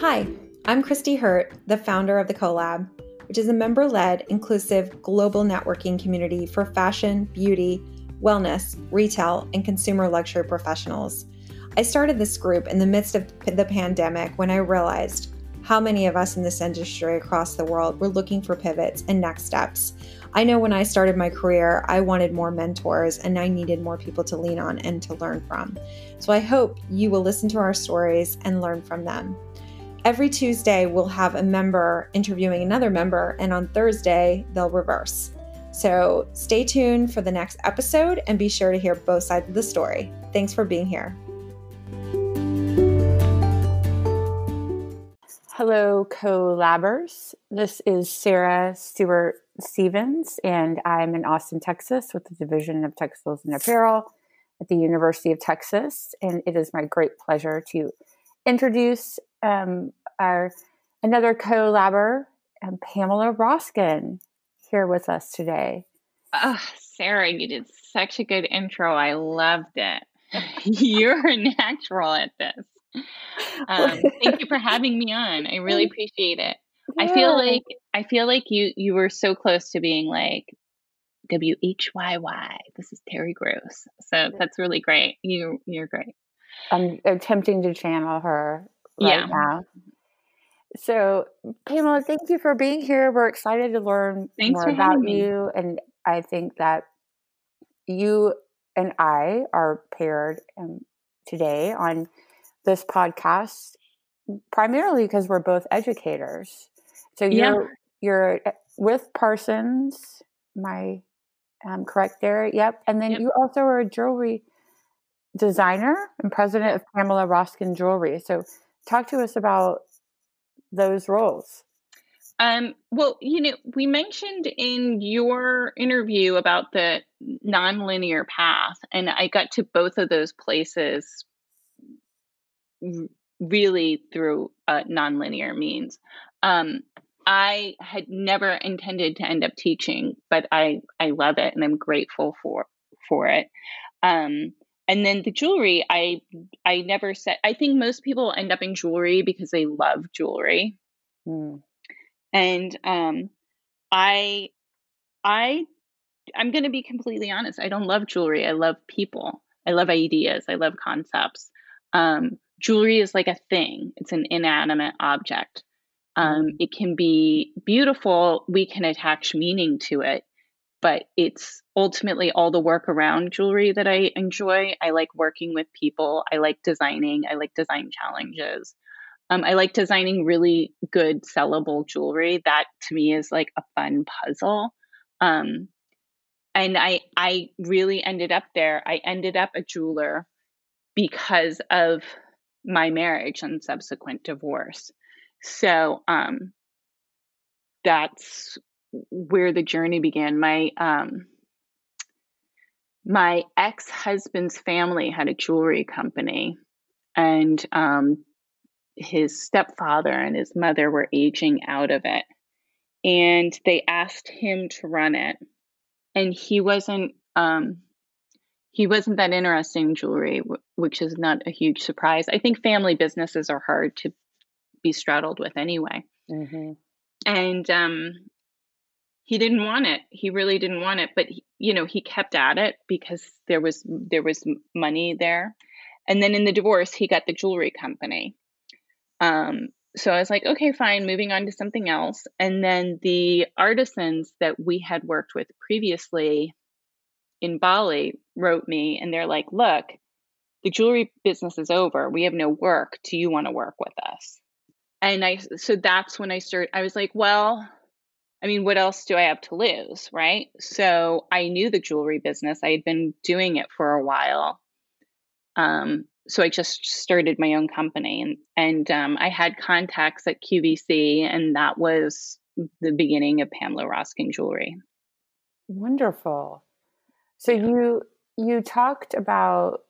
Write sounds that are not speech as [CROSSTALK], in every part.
Hi, I'm Christy Hurt, the founder of the CoLab, which is a member led, inclusive, global networking community for fashion, beauty, wellness, retail, and consumer luxury professionals. I started this group in the midst of the pandemic when I realized how many of us in this industry across the world were looking for pivots and next steps. I know when I started my career, I wanted more mentors and I needed more people to lean on and to learn from. So I hope you will listen to our stories and learn from them. Every Tuesday, we'll have a member interviewing another member, and on Thursday, they'll reverse. So stay tuned for the next episode and be sure to hear both sides of the story. Thanks for being here. Hello, collabers. This is Sarah Stewart Stevens, and I'm in Austin, Texas, with the Division of Textiles and Apparel at the University of Texas. And it is my great pleasure to introduce um, our another collaborator, um, Pamela Roskin, here with us today. Oh, Sarah, you did such a good intro. I loved it. [LAUGHS] [LAUGHS] You're a natural at this. Um, thank you for having me on. I really [LAUGHS] appreciate it. Yeah. I feel like I feel like you you were so close to being like W H Y Y. This is Terry Gross. So that's really great. You you're great. I'm attempting to channel her right yeah. now. So, Pamela, thank you for being here. We're excited to learn Thanks more about you. And I think that you and I are paired um, today on this podcast primarily because we're both educators. So you're yeah. you're uh, with Parsons, my um, correct there. Yep. And then yep. you also are a jewelry designer and president of Pamela Roskin Jewelry. So talk to us about those roles. Um, well, you know, we mentioned in your interview about the nonlinear path, and I got to both of those places really through uh, nonlinear means. Um, I had never intended to end up teaching, but I I love it and I'm grateful for for it. Um, and then the jewelry, I I never said. I think most people end up in jewelry because they love jewelry, mm. and um, I I I'm going to be completely honest. I don't love jewelry. I love people. I love ideas. I love concepts. Um, jewelry is like a thing. It's an inanimate object. Um, mm. It can be beautiful. We can attach meaning to it, but it's ultimately all the work around jewelry that I enjoy. I like working with people. I like designing. I like design challenges. Um, I like designing really good sellable jewelry. That to me is like a fun puzzle. Um, and I I really ended up there. I ended up a jeweler because of my marriage and subsequent divorce. So um, that's where the journey began. My um, my ex husband's family had a jewelry company, and um, his stepfather and his mother were aging out of it. And they asked him to run it. And he wasn't um, he wasn't that interested in jewelry, which is not a huge surprise. I think family businesses are hard to be straddled with anyway. Mm-hmm. And um, he didn't want it. He really didn't want it, but he, you know, he kept at it because there was there was money there. And then in the divorce, he got the jewelry company. Um, so I was like, okay, fine, moving on to something else. And then the artisans that we had worked with previously in Bali wrote me and they're like, look, the jewelry business is over. We have no work. Do you want to work with us? And I, so that's when I started, I was like, well, I mean, what else do I have to lose? Right. So I knew the jewelry business. I had been doing it for a while. Um, so I just started my own company and, and um, I had contacts at QVC, and that was the beginning of Pamela Roskin Jewelry. Wonderful. So you you talked about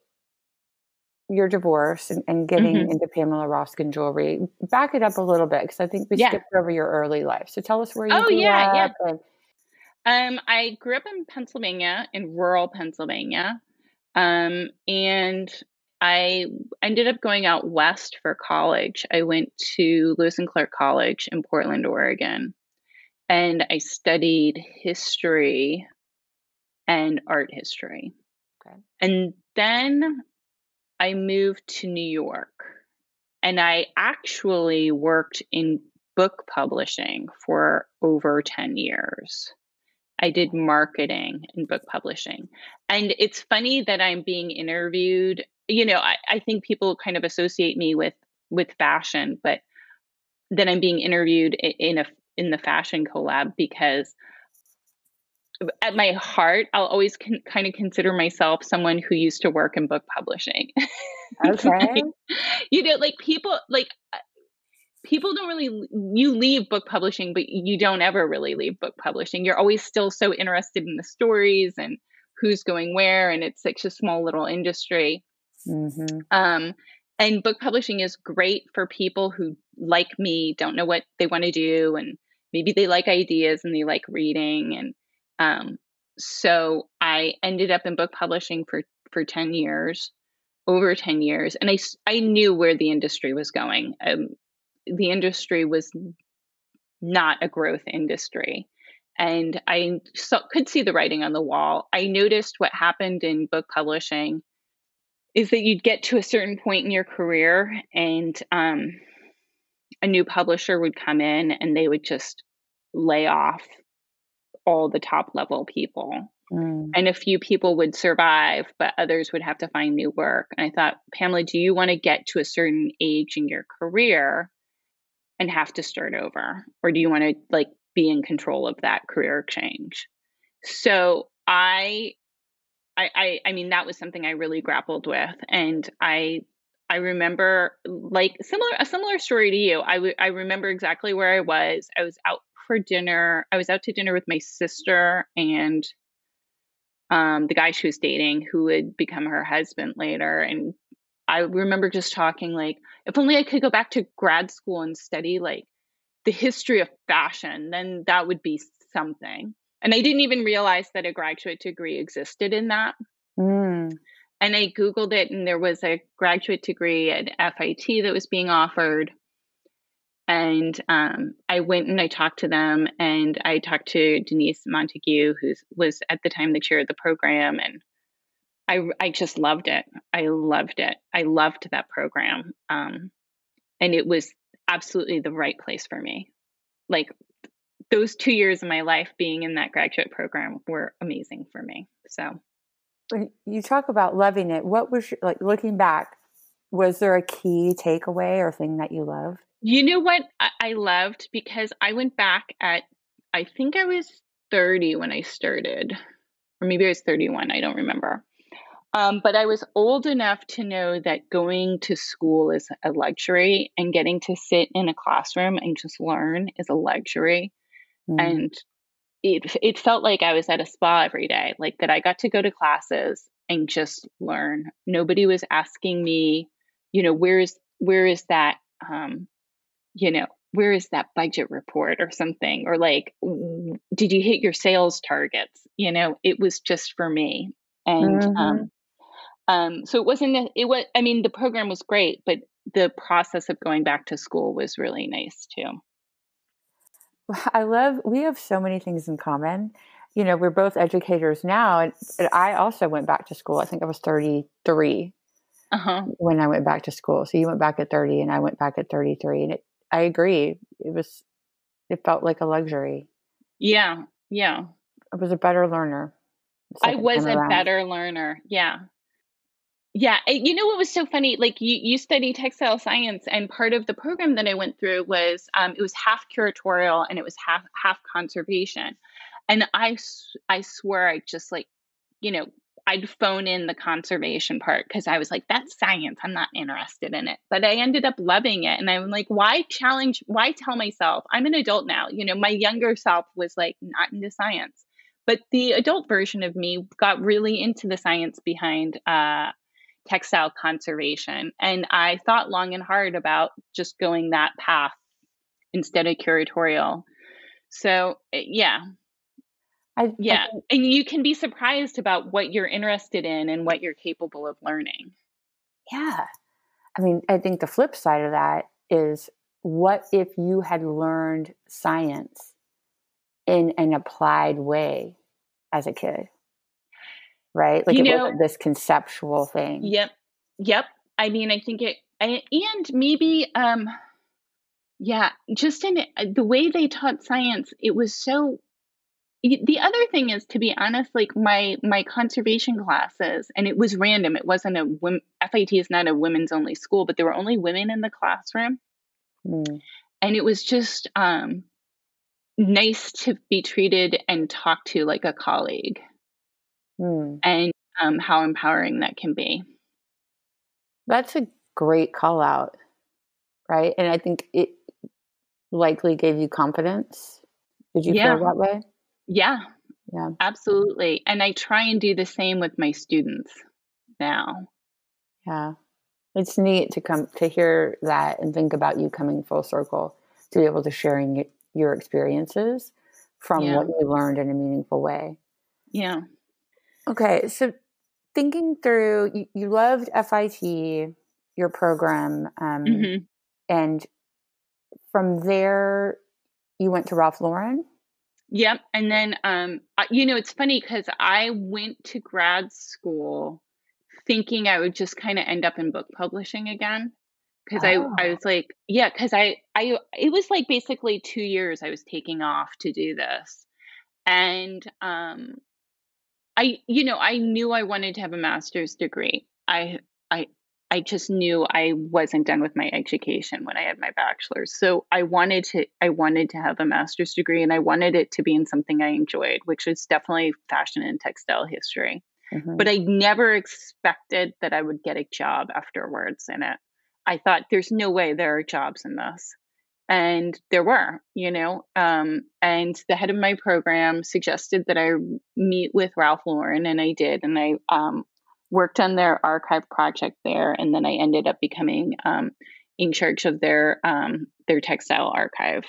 your divorce and, and getting mm-hmm. into Pamela Roskin jewelry. Back it up a little bit because I think we yeah. skipped over your early life. So tell us where you oh, grew yeah. Yeah. And- um, I grew up in Pennsylvania, in rural Pennsylvania, um, and I ended up going out west for college. I went to Lewis and Clark College in Portland, Oregon, and I studied history and art history. Okay. And then I moved to New York and I actually worked in book publishing for over 10 years. I did marketing and book publishing. And it's funny that I'm being interviewed. You know, I, I think people kind of associate me with with fashion, but then I'm being interviewed in a in the fashion collab because at my heart, I'll always con- kind of consider myself someone who used to work in book publishing. [LAUGHS] Okay. like, you know, like people, like uh, people don't really, you leave book publishing, but you don't ever really leave book publishing. You're always still so interested in the stories and who's going where, and it's such a small little industry. Mm-hmm. Um, and book publishing is great for people who, like me, don't know what they want to do, and maybe they like ideas and they like reading and um, so I ended up in book publishing for for 10 years, over 10 years, and I I knew where the industry was going. Um, the industry was not a growth industry. And I saw, could see the writing on the wall. I noticed what happened in book publishing is that you'd get to a certain point in your career and um, a new publisher would come in and they would just lay off all the top level people. Mm. And a few people would survive, but others would have to find new work. And I thought, Pamela, do you want to get to a certain age in your career and have to start over? Or do you want to like be in control of that career change? So I I, I, I mean that was something I really grappled with, and I I remember like similar a similar story to you. I, w- I remember exactly where I was. I was out for dinner. I was out to dinner with my sister and um, the guy she was dating, who would become her husband later. And I remember just talking like, if only I could go back to grad school and study like the history of fashion, then that would be something. And I didn't even realize that a graduate degree existed in that. Mm. And I Googled it, and there was a graduate degree at FIT that was being offered. And um, I went and I talked to them, and I talked to Denyse Montegut, who was at the time the chair of the program, and I I just loved it. I loved it. I loved that program, um, and it was absolutely the right place for me. Like those two years of my life being in that graduate program were amazing for me. So, you talk about loving it, what was your, like looking back? Was there a key takeaway or thing that you loved? You know what I loved because I went back at I think I was 30 when I started, or maybe I was 31. I don't remember. Um, but I was old enough to know that going to school is a luxury and getting to sit in a classroom and just learn is a luxury. Mm. And it it felt like I was at a spa every day, like that I got to go to classes and just learn. Nobody was asking me, you know, where's where is that um, you know, where is that budget report or something? Or like, did you hit your sales targets? You know, it was just for me. And mm-hmm. um, um, so it wasn't, it was, I mean, the program was great, but the process of going back to school was really nice too. I love, we have so many things in common. You know, we're both educators now. And I also went back to school. I think I was 33 uh-huh. when I went back to school. So you went back at 30 and I went back at 33. And it, I agree. It was it felt like a luxury. Yeah, yeah. I was a better learner. I was a better learner. Yeah. Yeah, you know what was so funny? Like you, you study textile science, and part of the program that I went through was um, it was half curatorial and it was half half conservation, and I I swear I just like you know I'd phone in the conservation part because I was like, that's science. I'm not interested in it. But I ended up loving it. And I'm like, why challenge? Why tell myself? I'm an adult now. You know, my younger self was like, not into science. But the adult version of me got really into the science behind uh, textile conservation. And I thought long and hard about just going that path instead of curatorial. So, eh, yeah, I, yeah. I and you can be surprised about what you're interested in and what you're capable of learning. yeah. I mean, I think the flip side of that is what if you had learned science in an applied way as a kid? Right? Like you it know, wasn't this conceptual thing. Yep. Yep. I mean, I think it, and maybe, um, yeah, just in the way they taught science, it was so the other thing is to be honest like my my conservation classes and it was random it wasn't a fit is not a women's only school but there were only women in the classroom mm. and it was just um nice to be treated and talked to like a colleague mm. and um, how empowering that can be that's a great call out right and i think it likely gave you confidence did you yeah. feel that way yeah. Yeah. Absolutely. And I try and do the same with my students now. Yeah. It's neat to come to hear that and think about you coming full circle to be able to sharing your experiences from yeah. what you learned in a meaningful way. Yeah. Okay. So thinking through, you, you loved FIT, your program, um, mm-hmm. and from there, you went to Ralph Lauren. Yep. And then, um, you know, it's funny because I went to grad school thinking I would just kind of end up in book publishing again. Because oh. I, I was like, yeah, because I, I, it was like basically two years I was taking off to do this. And, um, I, you know, I knew I wanted to have a master's degree. I, I, I just knew I wasn't done with my education when I had my bachelor's. So I wanted to I wanted to have a master's degree and I wanted it to be in something I enjoyed, which is definitely fashion and textile history. Mm-hmm. But I never expected that I would get a job afterwards in it. I thought there's no way there are jobs in this. And there were, you know, um, and the head of my program suggested that I meet with Ralph Lauren, and I did. And I um, worked on their archive project there, and then I ended up becoming um, in charge of their um, their textile archive.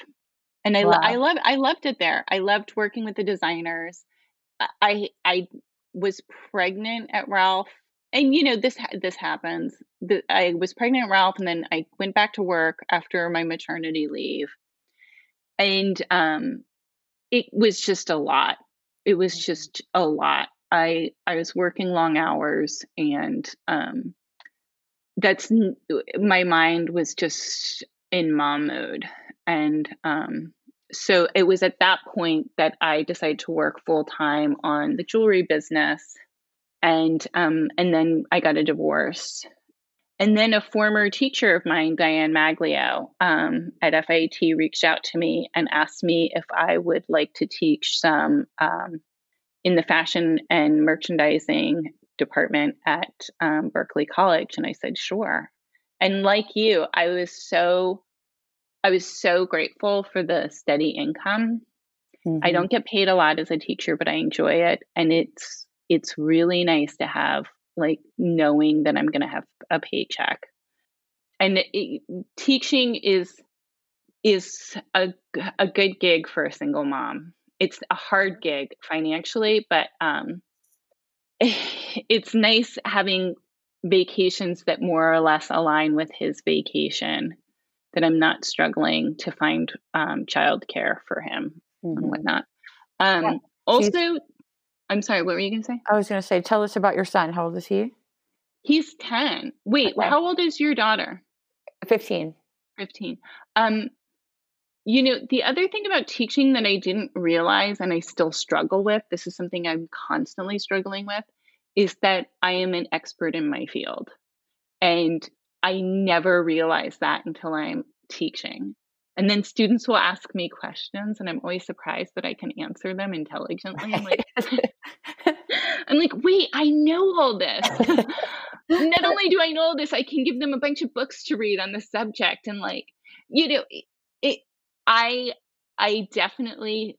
And I, wow. I love I loved it there. I loved working with the designers. I I was pregnant at Ralph, and you know this this happens. I was pregnant at Ralph, and then I went back to work after my maternity leave, and um, it was just a lot. It was mm-hmm. just a lot. I I was working long hours and um that's my mind was just in mom mode. And um so it was at that point that I decided to work full time on the jewelry business. And um and then I got a divorce. And then a former teacher of mine, Diane Maglio, um, at FIT, reached out to me and asked me if I would like to teach some um, in the fashion and merchandising department at um, Berkeley College. And I said, sure. And like you, I was so, I was so grateful for the steady income. Mm-hmm. I don't get paid a lot as a teacher, but I enjoy it. And it's, it's really nice to have like knowing that I'm going to have a paycheck. And it, teaching is, is a, a good gig for a single mom it's a hard gig financially, but um, [LAUGHS] it's nice having vacations that more or less align with his vacation. That I'm not struggling to find um, childcare for him mm-hmm. and whatnot. Um, yeah. Also, I'm sorry, what were you going to say? I was going to say, tell us about your son. How old is he? He's 10. Wait, okay. how old is your daughter? 15. 15. Um, you know, the other thing about teaching that I didn't realize and I still struggle with, this is something I'm constantly struggling with, is that I am an expert in my field. And I never realize that until I'm teaching. And then students will ask me questions, and I'm always surprised that I can answer them intelligently. I'm like, [LAUGHS] I'm like, wait, I know all this. [LAUGHS] Not only do I know all this, I can give them a bunch of books to read on the subject, and like, you know, I I definitely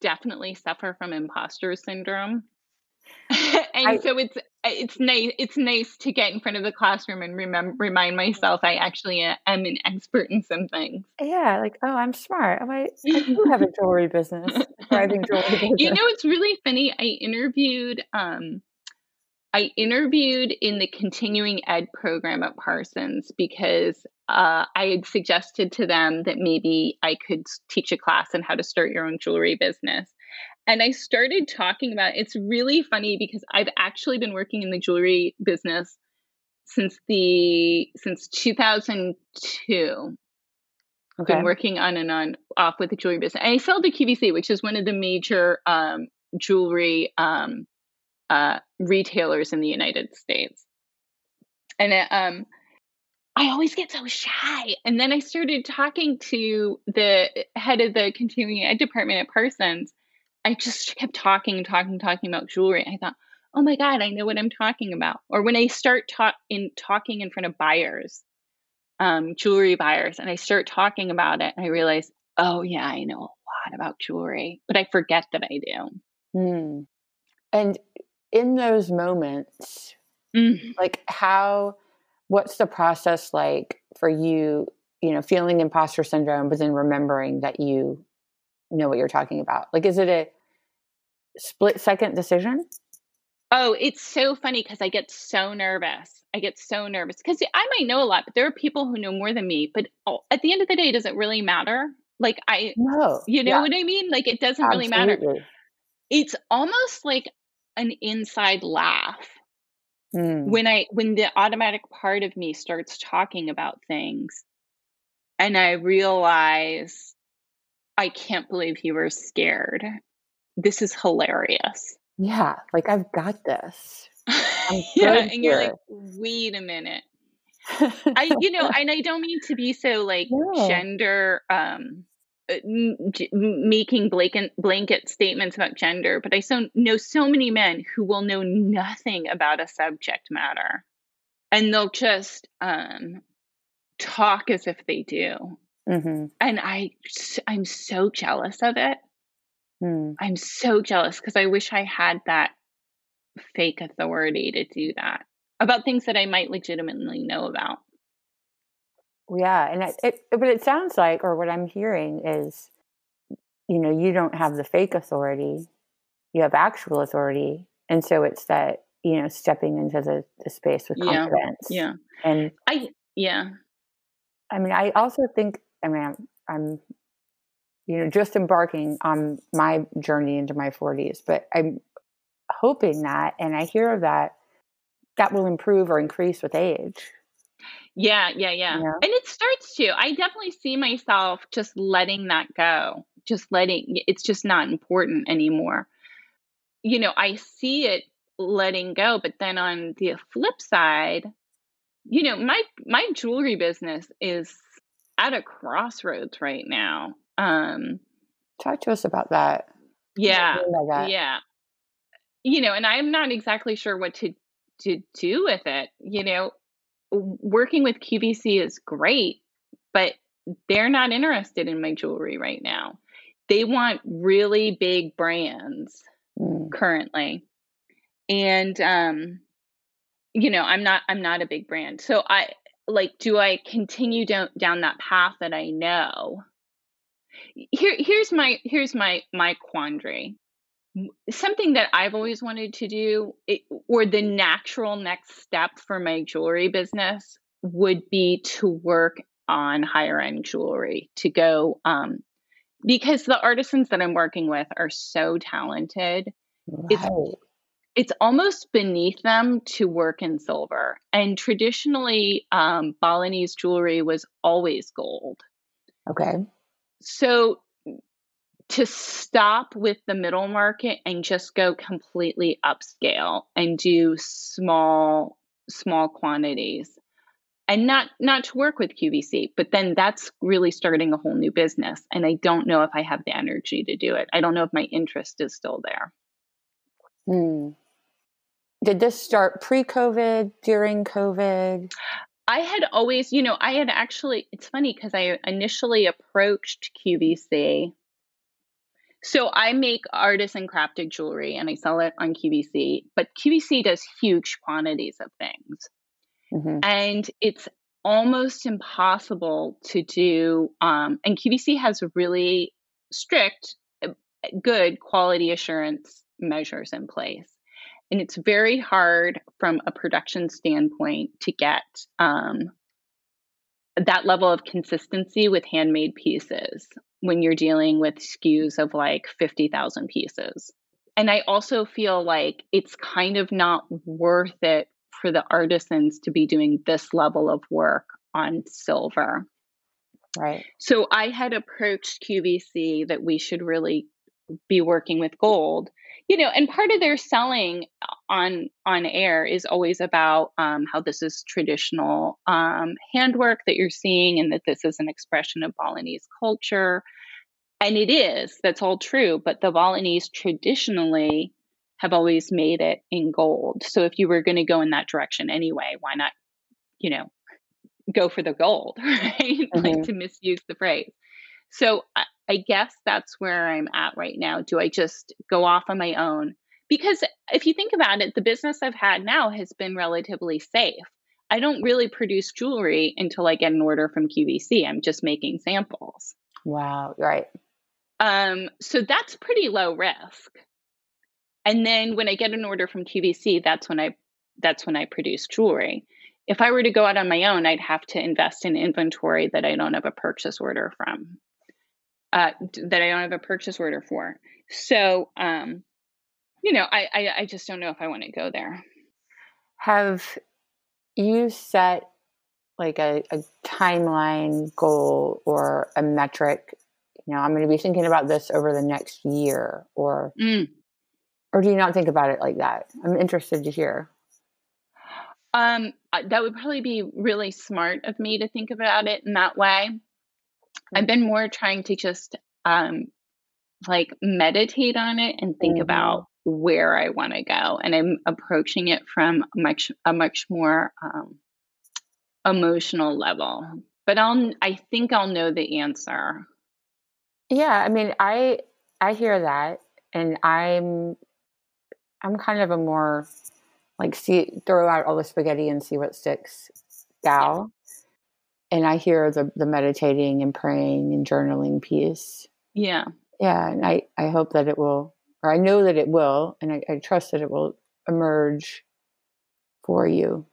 definitely suffer from imposter syndrome. [LAUGHS] and I, so it's it's nice it's nice to get in front of the classroom and remember remind myself I actually am an expert in some things. Yeah, like oh, I'm smart. Oh, I, I do have a [LAUGHS] jewelry business, thriving jewelry business. You know, it's really funny. I interviewed um, I interviewed in the continuing ed program at Parsons because uh, I had suggested to them that maybe I could teach a class on how to start your own jewelry business. And I started talking about it's really funny because I've actually been working in the jewelry business since the since 2002. I've okay. been working on and on off with the jewelry business. And I sell to QVC, which is one of the major um, jewelry um, uh, retailers in the United States. And it, um, I always get so shy. And then I started talking to the head of the continuing ed department at Parsons. I just kept talking, and talking, talking about jewelry. I thought, oh my God, I know what I'm talking about. Or when I start in talking in front of buyers, um, jewelry buyers, and I start talking about it, I realize, oh yeah, I know a lot about jewelry, but I forget that I do. Hmm. And in those moments, mm. like how, what's the process like for you, you know, feeling imposter syndrome, but then remembering that you know what you're talking about? Like, is it a split second decision? Oh, it's so funny because I get so nervous. I get so nervous because I might know a lot, but there are people who know more than me. But at the end of the day, does it really matter? Like I, no, you know yeah. what I mean? Like it doesn't Absolutely. really matter. It's almost like an inside laugh mm. when I when the automatic part of me starts talking about things, and I realize I can't believe you were scared. This is hilarious yeah, like I've got this. [LAUGHS] yeah, and here. you're like, wait a minute. [LAUGHS] I, you know, and I don't mean to be so like yeah. gender, um, making blanket blanket statements about gender, but I so know so many men who will know nothing about a subject matter, and they'll just um, talk as if they do. Mm-hmm. And I, I'm so jealous of it. Hmm. I'm so jealous because I wish I had that fake authority to do that about things that I might legitimately know about. Yeah, and it, it, but it sounds like, or what I'm hearing is, you know, you don't have the fake authority, you have actual authority, and so it's that you know stepping into the, the space with confidence. Yeah, yeah, and I yeah, I mean, I also think, I mean, I'm, I'm you know, just embarking on my journey into my 40s. But I'm hoping that, and I hear that that will improve or increase with age. Yeah, yeah, yeah. And it starts to. I definitely see myself just letting that go, just letting it's just not important anymore. You know, I see it letting go, but then on the flip side, you know, my my jewelry business is at a crossroads right now. Um, Talk to us about that. Yeah, that? yeah. You know, and I'm not exactly sure what to to do with it. You know, working with QVC is great, but they're not interested in my jewelry right now. They want really big brands mm. currently. And um you know, I'm not I'm not a big brand. So I like do I continue down down that path that I know here here's my here's my my quandary something that i've always wanted to do it, or the natural next step for my jewelry business would be to work on higher end jewelry to go um, because the artisans that i'm working with are so talented. Right. it's it's almost beneath them to work in silver. And traditionally um, balinese jewelry was always gold. Okay. So to stop with the middle market and just go completely upscale and do small small quantities and not not to work with QVC but then that's really starting a whole new business and I don't know if I have the energy to do it. I don't know if my interest is still there. Hmm. Did this start pre-COVID, during COVID? I had always, you know, I had actually, it's funny because I initially approached QVC. So I make artisan crafted jewelry and I sell it on QVC, but QVC does huge quantities of things. Mm-hmm. And it's almost impossible to do. Um, and QVC has really strict, uh, good quality assurance measures in place. and it's very hard from a production standpoint to get um, that level of consistency with handmade pieces when you're dealing with SKUs of like 50,000 pieces. And I also feel like it's kind of not worth it for the artisans to be doing this level of work on silver. Right. So I had approached QVC that we should really be working with gold you know and part of their selling on on air is always about um, how this is traditional um, handwork that you're seeing and that this is an expression of balinese culture. And it is that's all true but the balinese traditionally have always made it in gold. So if you were going to go in that direction anyway why not you know go for the gold [LAUGHS] right? Mm-hmm. like to misuse the phrase. So I guess that's where I'm at right now. Do I just go off on my own? Because if you think about it, the business I've had now has been relatively safe. I don't really produce jewelry until I get an order from QVC. I'm just making samples. Wow, right. Um, so that's pretty low risk. And then when I get an order from QVC, that's when I that's when I produce jewelry. If I were to go out on my own, I'd have to invest in inventory that I don't have a purchase order from uh, that I don't have a purchase order for. So, um, you know, I, I, I just don't know if I want to go there. Have you set like a, a timeline goal or a metric? You know, I'm going to be thinking about this over the next year, or mm. or do you not think about it like that? I'm interested to hear. Um, that would probably be really smart of me to think about it in that way. I've been more trying to just um, like meditate on it and think mm-hmm. about where I want to go, and I'm approaching it from much a much more um, emotional level. But I'll I think I'll know the answer. Yeah, I mean, I I hear that, and I'm I'm kind of a more like see throw out all the spaghetti and see what sticks gal and I hear the the meditating and praying and journaling piece. Yeah. Yeah. And I, I hope that it will or I know that it will, and I, I trust that it will emerge for you.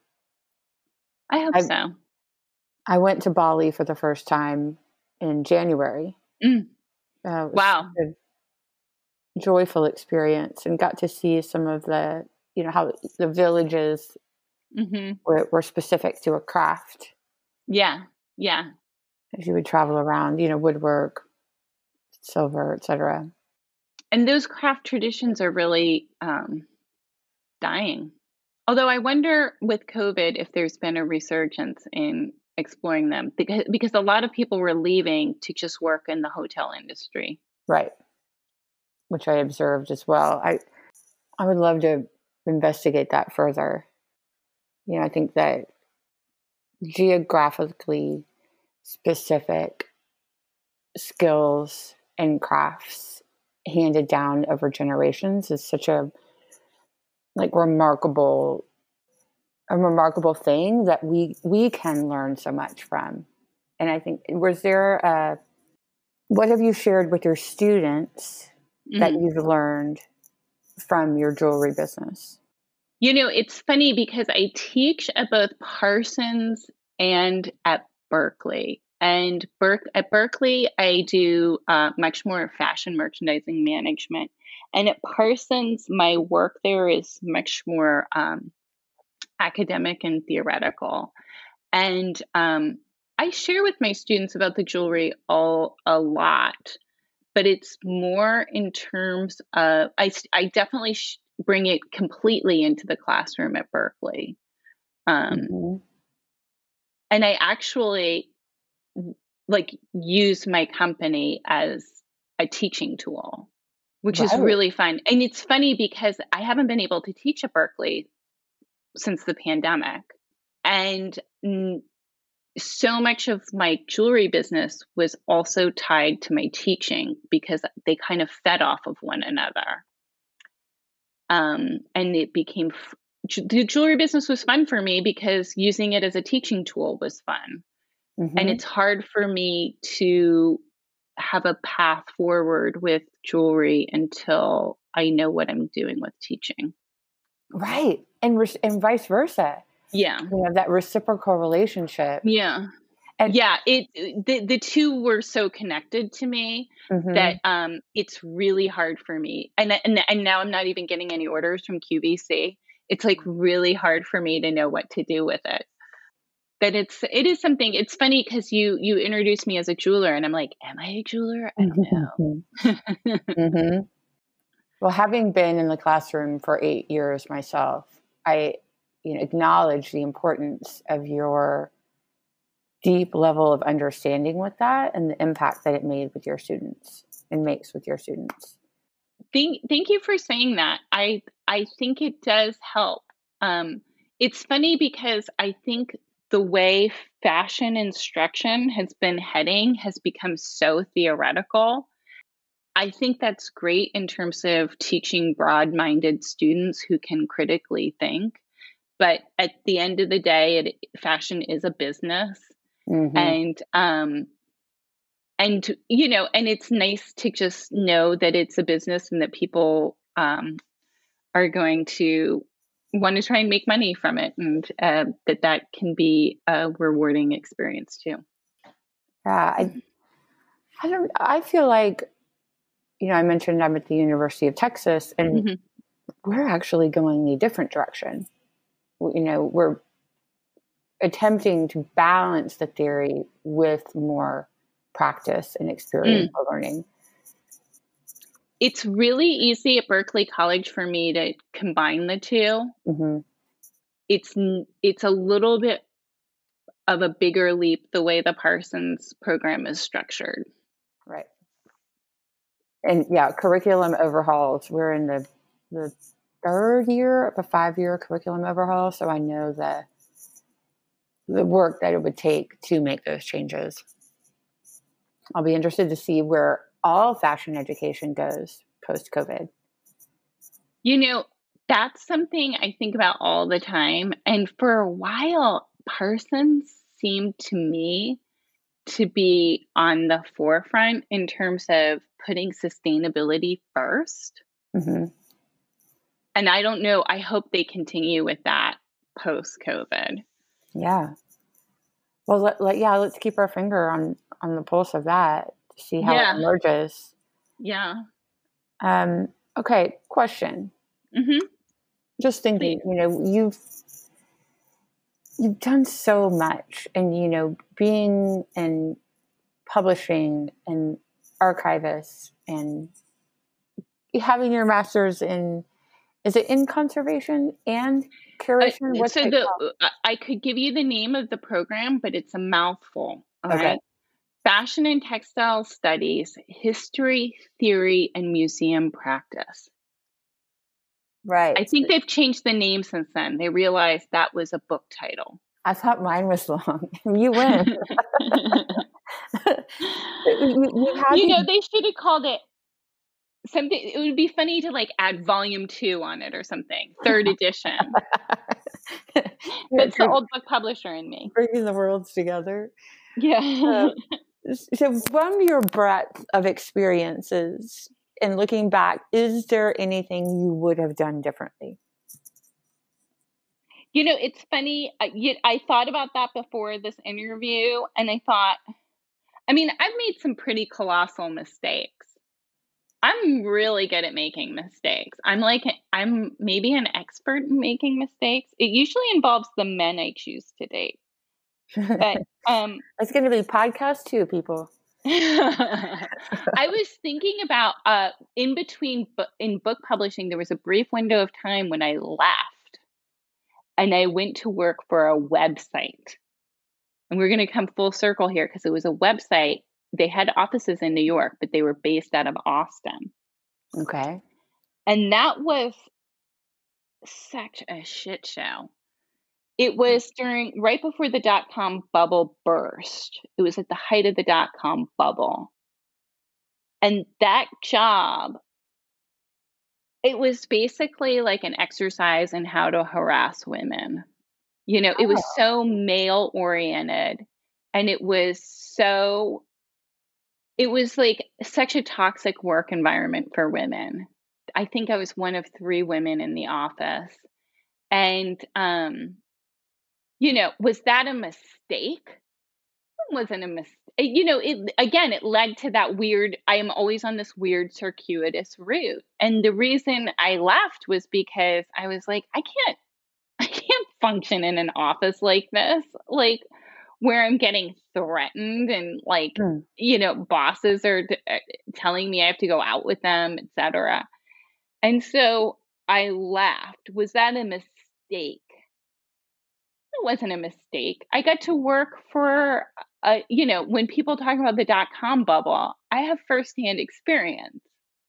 I hope I, so. I went to Bali for the first time in January. Mm. Uh, wow. joyful experience and got to see some of the, you know, how the villages mm-hmm. were, were specific to a craft yeah. Yeah. If you would travel around, you know, woodwork, silver, etc. And those craft traditions are really um, dying. Although I wonder with COVID if there's been a resurgence in exploring them because because a lot of people were leaving to just work in the hotel industry. Right. Which I observed as well. I I would love to investigate that further. You know, I think that geographically specific skills and crafts handed down over generations is such a like remarkable a remarkable thing that we we can learn so much from and i think was there a what have you shared with your students mm-hmm. that you've learned from your jewelry business you know, it's funny because I teach at both Parsons and at Berkeley. And Ber- at Berkeley, I do uh, much more fashion merchandising management. And at Parsons, my work there is much more um, academic and theoretical. And um, I share with my students about the jewelry all a lot, but it's more in terms of I, I definitely sh- bring it completely into the classroom at Berkeley. Um, mm-hmm. And I actually like use my company as a teaching tool, which is really fun. And it's funny because I haven't been able to teach at Berkeley since the pandemic. And so much of my jewelry business was also tied to my teaching because they kind of fed off of one another um, and it became the jewelry business was fun for me because using it as a teaching tool was fun mm-hmm. and it's hard for me to have a path forward with jewelry until i know what i'm doing with teaching Right. And, re- and vice versa. Yeah. You know, that reciprocal relationship. Yeah. And yeah, it the the two were so connected to me mm-hmm. that um it's really hard for me. And, and and now I'm not even getting any orders from QVC. It's like really hard for me to know what to do with it. But it's it is something. It's funny because you you introduced me as a jeweler, and I'm like, am I a jeweler? I don't know. [LAUGHS] mm-hmm. Well, having been in the classroom for eight years myself, I you know acknowledge the importance of your deep level of understanding with that and the impact that it made with your students and makes with your students. Thank, thank you for saying that. I I think it does help. Um, it's funny because I think the way fashion instruction has been heading has become so theoretical. I think that's great in terms of teaching broad minded students who can critically think. But at the end of the day, it, fashion is a business mm-hmm. and um and you know and it's nice to just know that it's a business and that people um are going to want to try and make money from it and uh, that that can be a rewarding experience too yeah i i don't i feel like you know i mentioned i'm at the university of texas and mm-hmm. we're actually going a different direction you know we're attempting to balance the theory with more practice and experiential mm. learning. It's really easy at Berkeley College for me to combine the 2 mm-hmm. It's it's a little bit of a bigger leap the way the Parsons program is structured. Right. And yeah, curriculum overhauls. We're in the the third year of a five year curriculum overhaul, so I know the the work that it would take to make those changes. I'll be interested to see where all fashion education goes post COVID. You know, that's something I think about all the time. And for a while, Parsons seemed to me to be on the forefront in terms of putting sustainability 1st mm-hmm. And I don't know, I hope they continue with that post COVID. Yeah. Well, let, let, yeah, let's keep our finger on on the pulse of that to see how yeah. it emerges. Yeah. Um. Okay. Question. Mm-hmm. Just thinking, you know, you've you've done so much, and you know, being in publishing and archivist and having your master's in is it in conservation and curation? Uh, so the uh, I could give you the name of the program, but it's a mouthful. okay. Right? Fashion and Textile Studies, History, Theory, and Museum Practice. Right. I think they've changed the name since then. They realized that was a book title. I thought mine was long. [LAUGHS] you win. [LAUGHS] [LAUGHS] you, you, you know, they should have called it something it would be funny to like add volume two on it or something third [LAUGHS] edition. That's the old book publisher in me. bringing the worlds together. Yeah. [LAUGHS] Uh, so from your breadth of experiences and looking back is there anything you would have done differently? You know it's funny I, I thought about that before this interview and i thought i mean i've made some pretty colossal mistakes I'm really good at making mistakes. I'm like, I'm maybe an expert in making mistakes. It usually involves the men I choose to date. But [LAUGHS] um, it's going to be podcast too, people. [LAUGHS] I was thinking about uh, in between bu- in book publishing, there was a brief window of time when I left and I went to work for a website. And we're going to come full circle here because it was a website they had offices in New York, but they were based out of Austin. Okay. And that was such a shit show. It was during right before the dot com bubble burst. It was at the height of the dot com bubble. And that job, it was basically like an exercise in how to harass women. You know, it was oh. so male oriented and it was so it was like such a toxic work environment for women. I think I was one of three women in the office. And um, you know, was that a mistake? It wasn't a mistake. You know, it again, it led to that weird. I am always on this weird circuitous route, and the reason I left was because I was like, I can't, [LAUGHS] I can't function in an office like this. Like, where I'm getting threatened and like mm. you know bosses are t- uh, telling me I have to go out with them, etc. And so I left. Was that a mistake? It wasn't a mistake. I got to work for uh, you know when people talk about the dot com bubble, I have firsthand experience.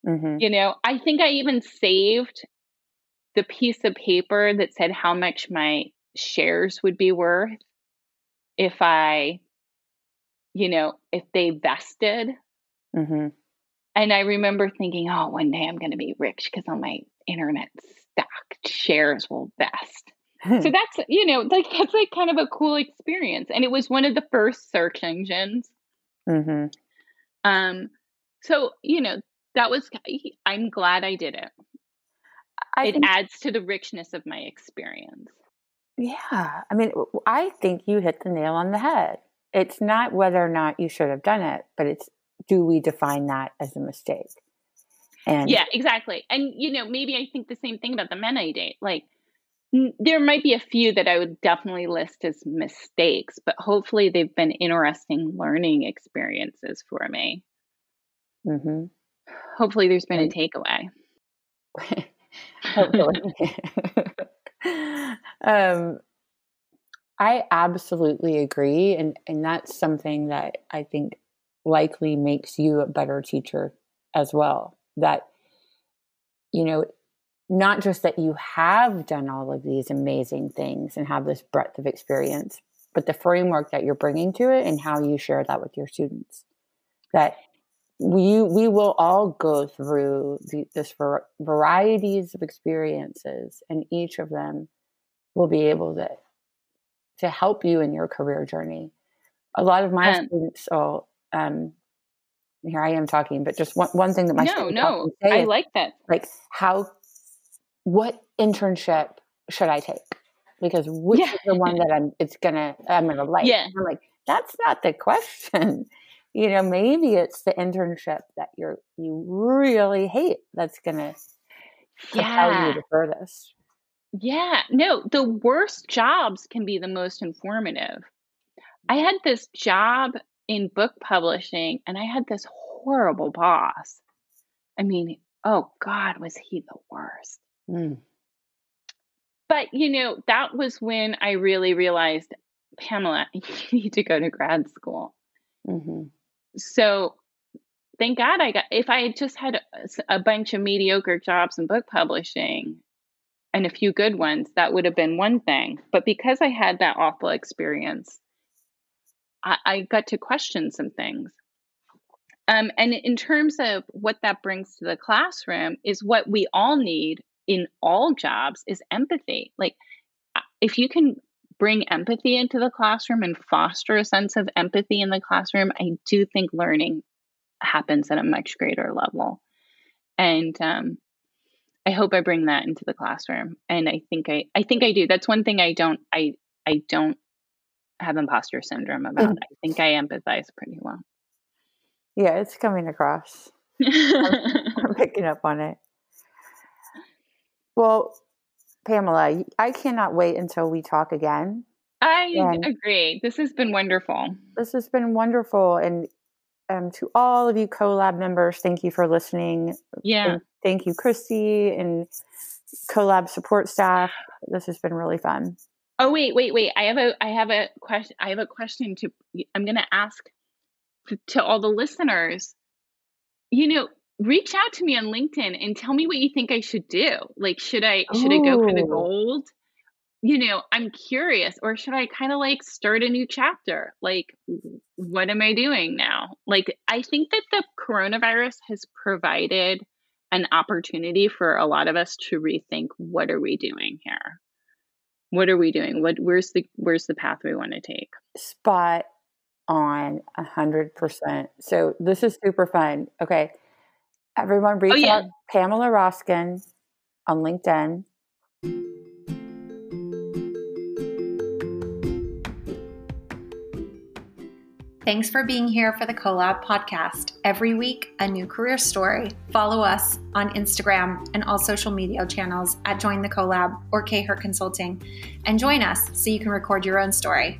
Mm-hmm. You know, I think I even saved the piece of paper that said how much my shares would be worth if I, you know, if they vested. Mm-hmm. And I remember thinking, oh, one day I'm going to be rich because all my internet stock shares will vest. so [LAUGHS] that's, you know, like that's like kind of a cool experience. And it was one of the first search engines. Mm-hmm. Um, so, you know, that was, I'm glad I did it. I it think, adds to the richness of my experience. Yeah. I mean, I think you hit the nail on the head. It's not whether or not you should have done it, but it's do we define that as a mistake? And yeah, exactly. And, you know, maybe I think the same thing about the men I date. Like, n- there might be a few that I would definitely list as mistakes, but hopefully they've been interesting learning experiences for me. Mm-hmm. Hopefully there's been a takeaway. [LAUGHS] hopefully. [LAUGHS] [LAUGHS] um, I absolutely agree. And, and that's something that I think likely makes you a better teacher as well. That, you know, not just that you have done all of these amazing things and have this breadth of experience, but the framework that you're bringing to it and how you share that with your students. That we we will all go through the, this var- varieties of experiences, and each of them will be able to to help you in your career journey. A lot of my um, students, oh, um, here I am talking, but just one, one thing that my students. no, no, I is, like that. Like how, what internship should I take? Because which yeah. is the one that I'm, it's gonna, I'm gonna [LAUGHS] like. Yeah. I'm like, that's not the question [LAUGHS] you know maybe it's the internship that you're you really hate that's gonna yeah. you the furthest yeah no the worst jobs can be the most informative. I had this job in book publishing and i had this horrible boss. I mean oh god was he the worst. Mm. but you know that was when i really realized pamela [LAUGHS] you need to go to grad school. Mm-hmm. So thank God I got, if I had just had a, a bunch of mediocre jobs in book publishing and a few good ones, that would have been one thing. But because I had that awful experience, I, I got to question some things. Um, and in terms of what that brings to the classroom, is what we all need in all jobs is empathy. Like, if you can bring empathy into the classroom and foster a sense of empathy in the classroom, I do think learning happens at a much greater level. And um, I hope I bring that into the classroom. And I think I, I think I do. That's one thing I don't, I, I don't have imposter syndrome about. Mm. I think I empathize pretty well. Yeah, it's coming across. [LAUGHS] I'm, I'm picking up on it. Well, Pamela, I cannot wait until we talk again. I and agree. This has been wonderful. This has been wonderful. And um, to all of you CoLab members, thank you for listening. Yeah. And thank you, Christy, and CoLab support staff. This has been really fun. Oh wait, wait, wait! I have a, I have a question. I have a question to. I'm going to ask to all the listeners. You know, reach out to me on LinkedIn and tell me what you think I should do. Like, should I should Ooh. I go for the gold? You know, I'm curious, or should I kind of like start a new chapter? Like, what am I doing now? Like, I think that the coronavirus has provided an opportunity for a lot of us to rethink what are we doing here? What are we doing? What where's the where's the path we want to take? Spot on a hundred percent. So this is super fun. Okay. Everyone reach oh, yeah. out Pamela Roskin on LinkedIn. Thanks for being here for the CoLab podcast. Every week, a new career story. Follow us on Instagram and all social media channels at Join the CoLab or K Consulting and join us so you can record your own story.